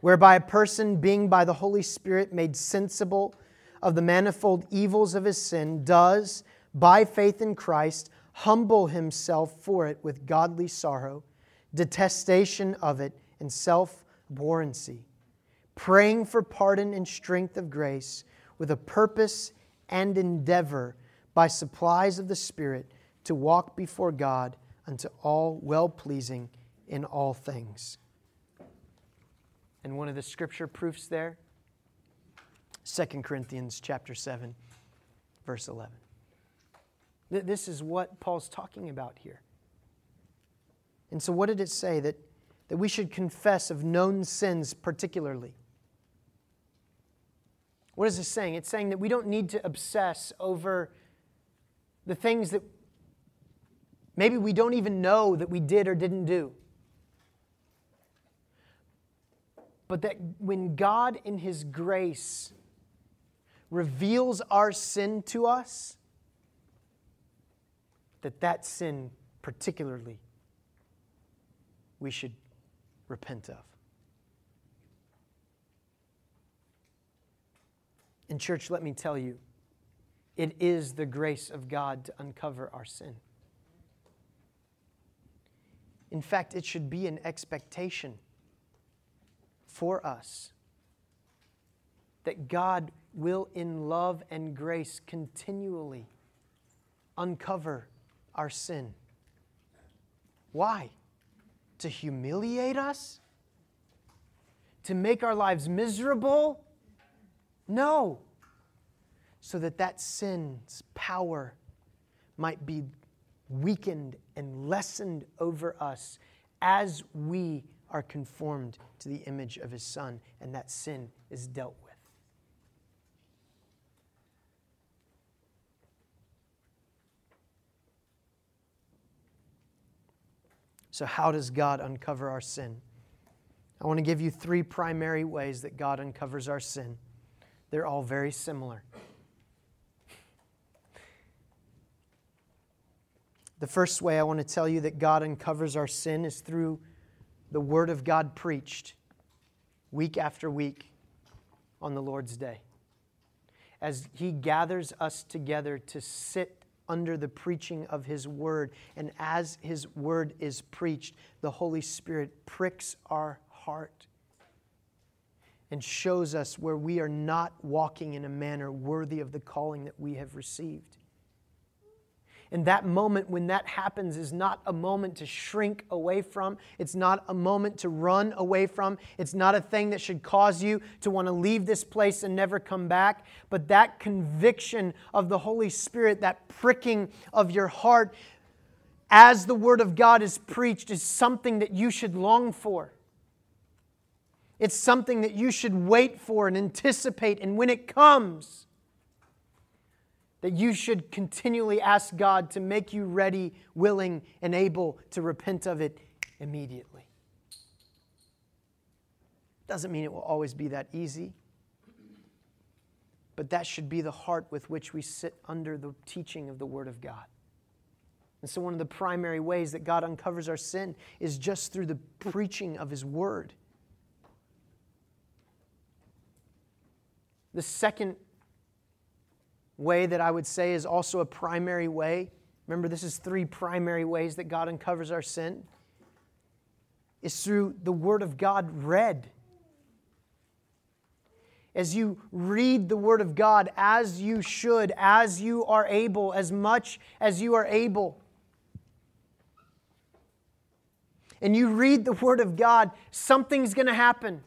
whereby a person, being by the Holy Spirit made sensible of the manifold evils of his sin, does, by faith in Christ, humble himself for it with godly sorrow, detestation of it, and self abhorrency, praying for pardon and strength of grace with a purpose and endeavor by supplies of the Spirit to walk before God unto all well pleasing in all things. And one of the scripture proofs there, 2 Corinthians chapter 7, verse 11. This is what Paul's talking about here. And so, what did it say? That that we should confess of known sins particularly. What is this saying? It's saying that we don't need to obsess over the things that maybe we don't even know that we did or didn't do. But that when God, in His grace, reveals our sin to us, that that sin particularly we should repent of. And, church, let me tell you, it is the grace of God to uncover our sin. In fact, it should be an expectation for us that God will, in love and grace, continually uncover our sin. Why? To humiliate us? To make our lives miserable? No. So that that sin's power might be weakened and lessened over us as we are conformed to the image of his son and that sin is dealt with. So, how does God uncover our sin? I want to give you three primary ways that God uncovers our sin. They're all very similar. The first way I want to tell you that God uncovers our sin is through the Word of God preached week after week on the Lord's Day. As He gathers us together to sit under the preaching of His Word. And as His Word is preached, the Holy Spirit pricks our heart and shows us where we are not walking in a manner worthy of the calling that we have received. And that moment when that happens is not a moment to shrink away from. It's not a moment to run away from. It's not a thing that should cause you to want to leave this place and never come back. But that conviction of the Holy Spirit, that pricking of your heart as the Word of God is preached, is something that you should long for. It's something that you should wait for and anticipate. And when it comes, that you should continually ask God to make you ready, willing, and able to repent of it immediately. Doesn't mean it will always be that easy, but that should be the heart with which we sit under the teaching of the Word of God. And so, one of the primary ways that God uncovers our sin is just through the preaching of His Word. The second way that I would say is also a primary way. Remember, this is three primary ways that God uncovers our sin. Is through the Word of God read. As you read the Word of God as you should, as you are able, as much as you are able. And you read the Word of God, something's going to happen.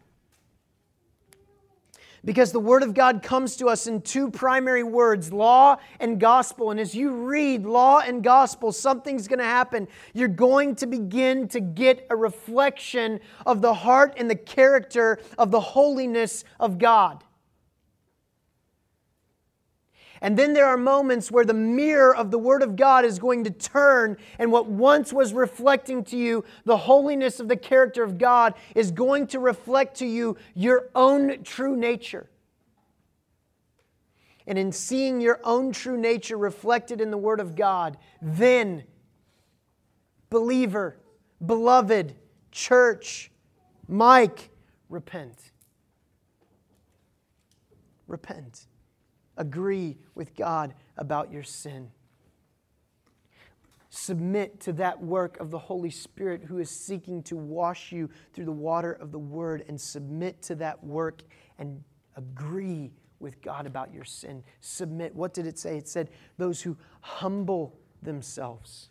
Because the Word of God comes to us in two primary words law and gospel. And as you read law and gospel, something's going to happen. You're going to begin to get a reflection of the heart and the character of the holiness of God. And then there are moments where the mirror of the Word of God is going to turn, and what once was reflecting to you the holiness of the character of God is going to reflect to you your own true nature. And in seeing your own true nature reflected in the Word of God, then, believer, beloved, church, Mike, repent. Repent agree with God about your sin. Submit to that work of the Holy Spirit who is seeking to wash you through the water of the Word and submit to that work and agree with God about your sin. Submit. What did it say? It said, those who humble themselves.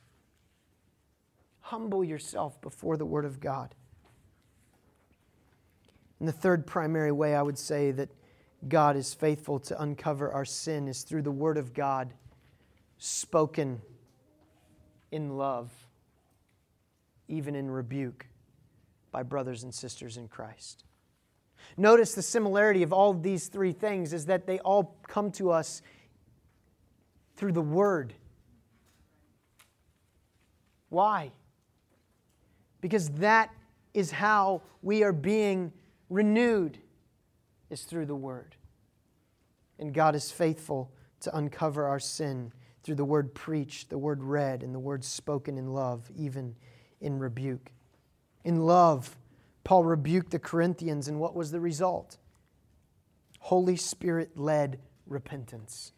Humble yourself before the Word of God. And the third primary way I would say that God is faithful to uncover our sin is through the Word of God spoken in love, even in rebuke by brothers and sisters in Christ. Notice the similarity of all of these three things is that they all come to us through the Word. Why? Because that is how we are being renewed is through the Word. And God is faithful to uncover our sin through the word preached, the word read, and the word spoken in love, even in rebuke. In love, Paul rebuked the Corinthians, and what was the result? Holy Spirit led repentance,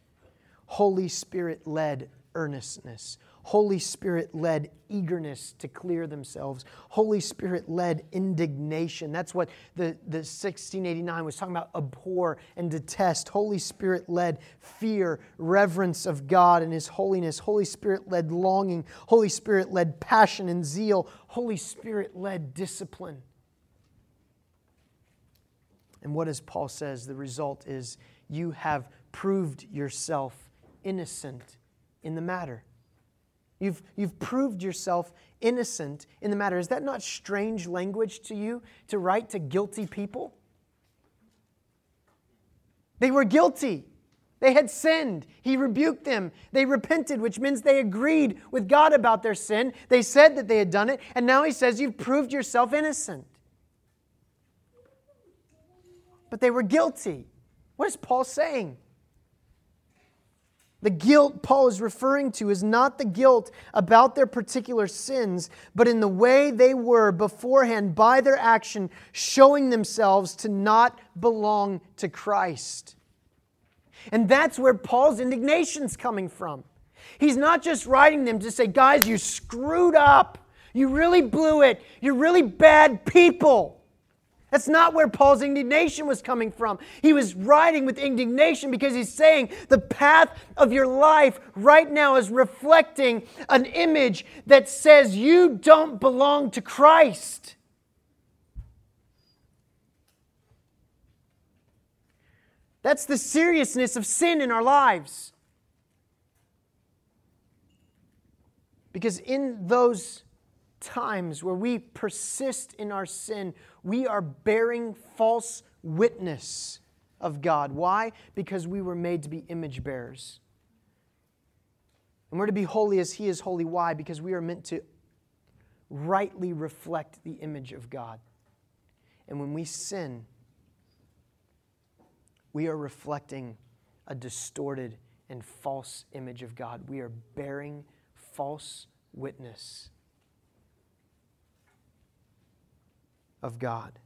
Holy Spirit led earnestness, Holy Spirit led eagerness to clear themselves, Holy Spirit led indignation. That's what the, the 1689 was talking about abhor and detest. Holy Spirit led fear, reverence of God and His holiness. Holy Spirit led longing. Holy Spirit led passion and zeal. Holy Spirit led discipline. And what does Paul says? The result is you have proved yourself innocent in the matter. You've, you've proved yourself innocent in the matter. Is that not strange language to you to write to guilty people? They were guilty. They had sinned. He rebuked them. They repented, which means they agreed with God about their sin. They said that they had done it, and now he says, You've proved yourself innocent. But they were guilty. What is Paul saying? The guilt Paul is referring to is not the guilt about their particular sins, but in the way they were beforehand by their action, showing themselves to not belong to Christ. And that's where Paul's indignation is coming from. He's not just writing them to say, guys, you screwed up. You really blew it. You're really bad people. That's not where Paul's indignation was coming from. He was writing with indignation because he's saying the path of your life right now is reflecting an image that says you don't belong to Christ. That's the seriousness of sin in our lives. Because in those times where we persist in our sin, we are bearing false witness of God. Why? Because we were made to be image bearers. And we're to be holy as He is holy. Why? Because we are meant to rightly reflect the image of God. And when we sin, we are reflecting a distorted and false image of God. We are bearing false witness of God.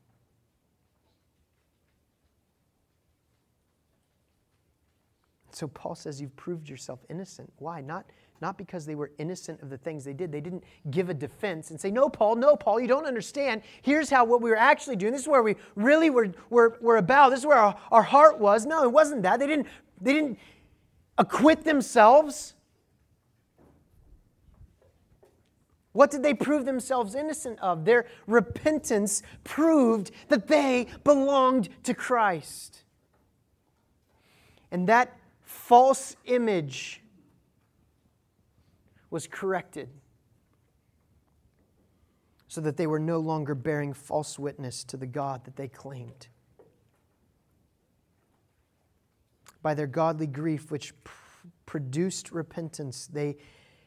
So Paul says you've proved yourself innocent. Why? Not, not because they were innocent of the things they did. They didn't give a defense and say, No, Paul, no, Paul, you don't understand. Here's how what we were actually doing. This is where we really were, were, were about. This is where our, our heart was. No, it wasn't that. They didn't, they didn't acquit themselves. What did they prove themselves innocent of? Their repentance proved that they belonged to Christ. And that false image was corrected so that they were no longer bearing false witness to the God that they claimed. By their godly grief, which pr- produced repentance, they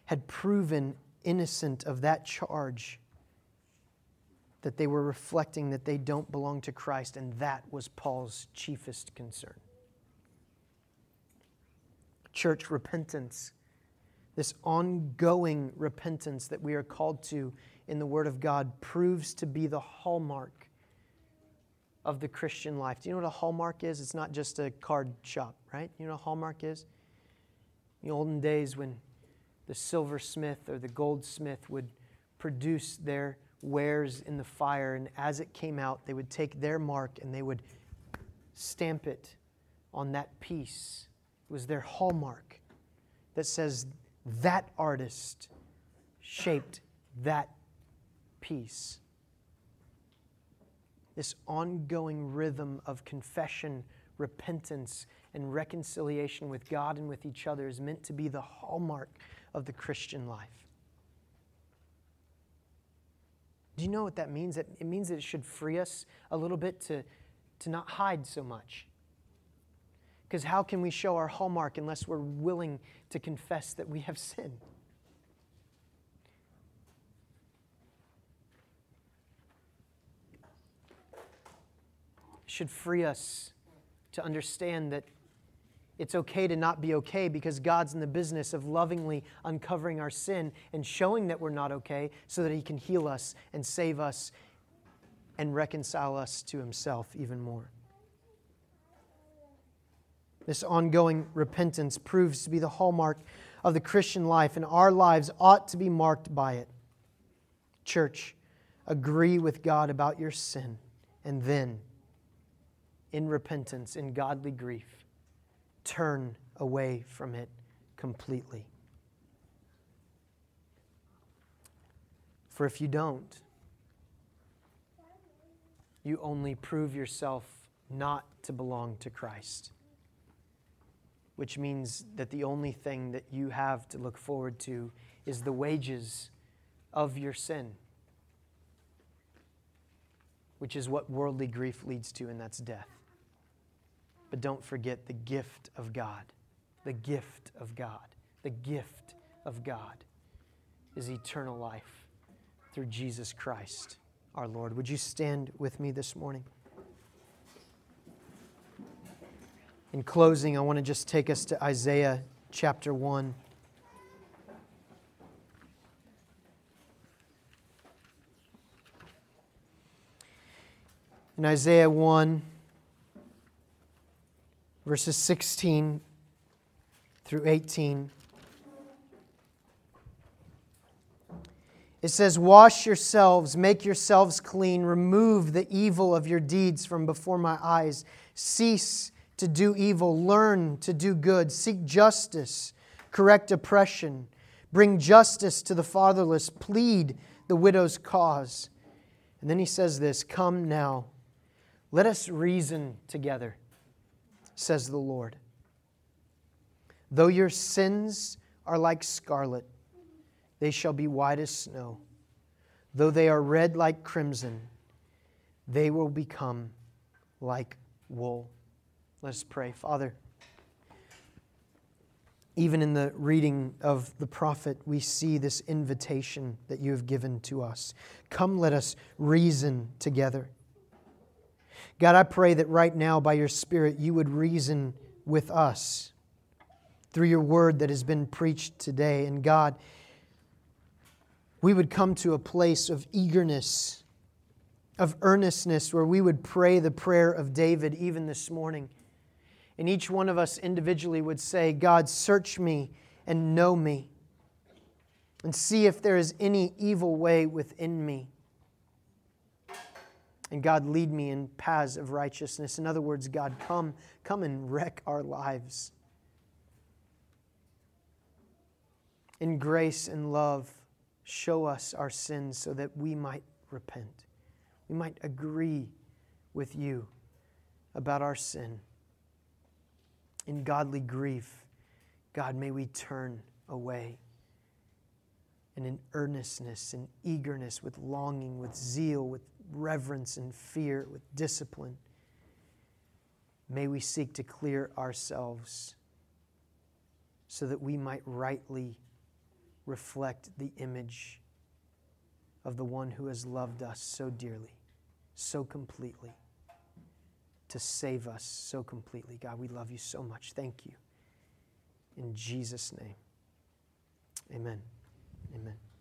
had proven innocent of that charge that they were reflecting that they don't belong to Christ, and that was Paul's chiefest concern. Church repentance, this ongoing repentance that we are called to in the Word of God, proves to be the hallmark of the Christian life. Do you know what a hallmark is? It's not just a card shop, right? You know what a hallmark is? In the olden days when the silversmith or the goldsmith would produce their wares in the fire, and as it came out, they would take their mark and they would stamp it on that piece. It was their hallmark that says that artist shaped that piece. This ongoing rhythm of confession, repentance, and reconciliation with God and with each other is meant to be the hallmark of the Christian life. Do you know what that means? It means that it should free us a little bit to, to not hide so much. Because how can we show our hallmark unless we're willing to confess that we have sinned? Should free us to understand that it's okay to not be okay because God's in the business of lovingly uncovering our sin and showing that we're not okay so that He can heal us and save us and reconcile us to Himself even more. This ongoing repentance proves to be the hallmark of the Christian life, and our lives ought to be marked by it. Church, agree with God about your sin, and then, in repentance, in godly grief, turn away from it completely. For if you don't, you only prove yourself not to belong to Christ, which means that the only thing that you have to look forward to is the wages of your sin, which is what worldly grief leads to, and that's death. But don't forget the gift of God. The gift of God. The gift of God is eternal life through Jesus Christ our Lord. Would you stand with me this morning? In closing, I want to just take us to Isaiah chapter 1. In Isaiah 1, verses 16 through 18. It says, Wash yourselves, make yourselves clean, remove the evil of your deeds from before my eyes. Cease to do evil, learn to do good, seek justice, correct oppression, bring justice to the fatherless, plead the widow's cause. And then he says this Come now, let us reason together, says the Lord. Though your sins are like scarlet, they shall be white as snow. Though they are red like crimson, they will become like wool. Let us pray. Father, even in the reading of the prophet, we see this invitation that you have given to us. Come, let us reason together. God, I pray that right now, by your Spirit, you would reason with us through your word that has been preached today. And God, we would come to a place of eagerness, of earnestness, where we would pray the prayer of David even this morning. And each one of us individually would say, God, search me and know me, and see if there is any evil way within me. And God, lead me in paths of righteousness. In other words, God, come, come and wreck our lives. In grace and love show us our sins so that we might repent. We might agree with you about our sin. In godly grief, God, may we turn away. And in earnestness and eagerness, with longing, with zeal, with reverence and fear, with discipline, may we seek to clear ourselves so that we might rightly reflect the image of the one who has loved us so dearly, so completely, to save us so completely. God, we love you so much. Thank you. In Jesus' name, amen. Amen.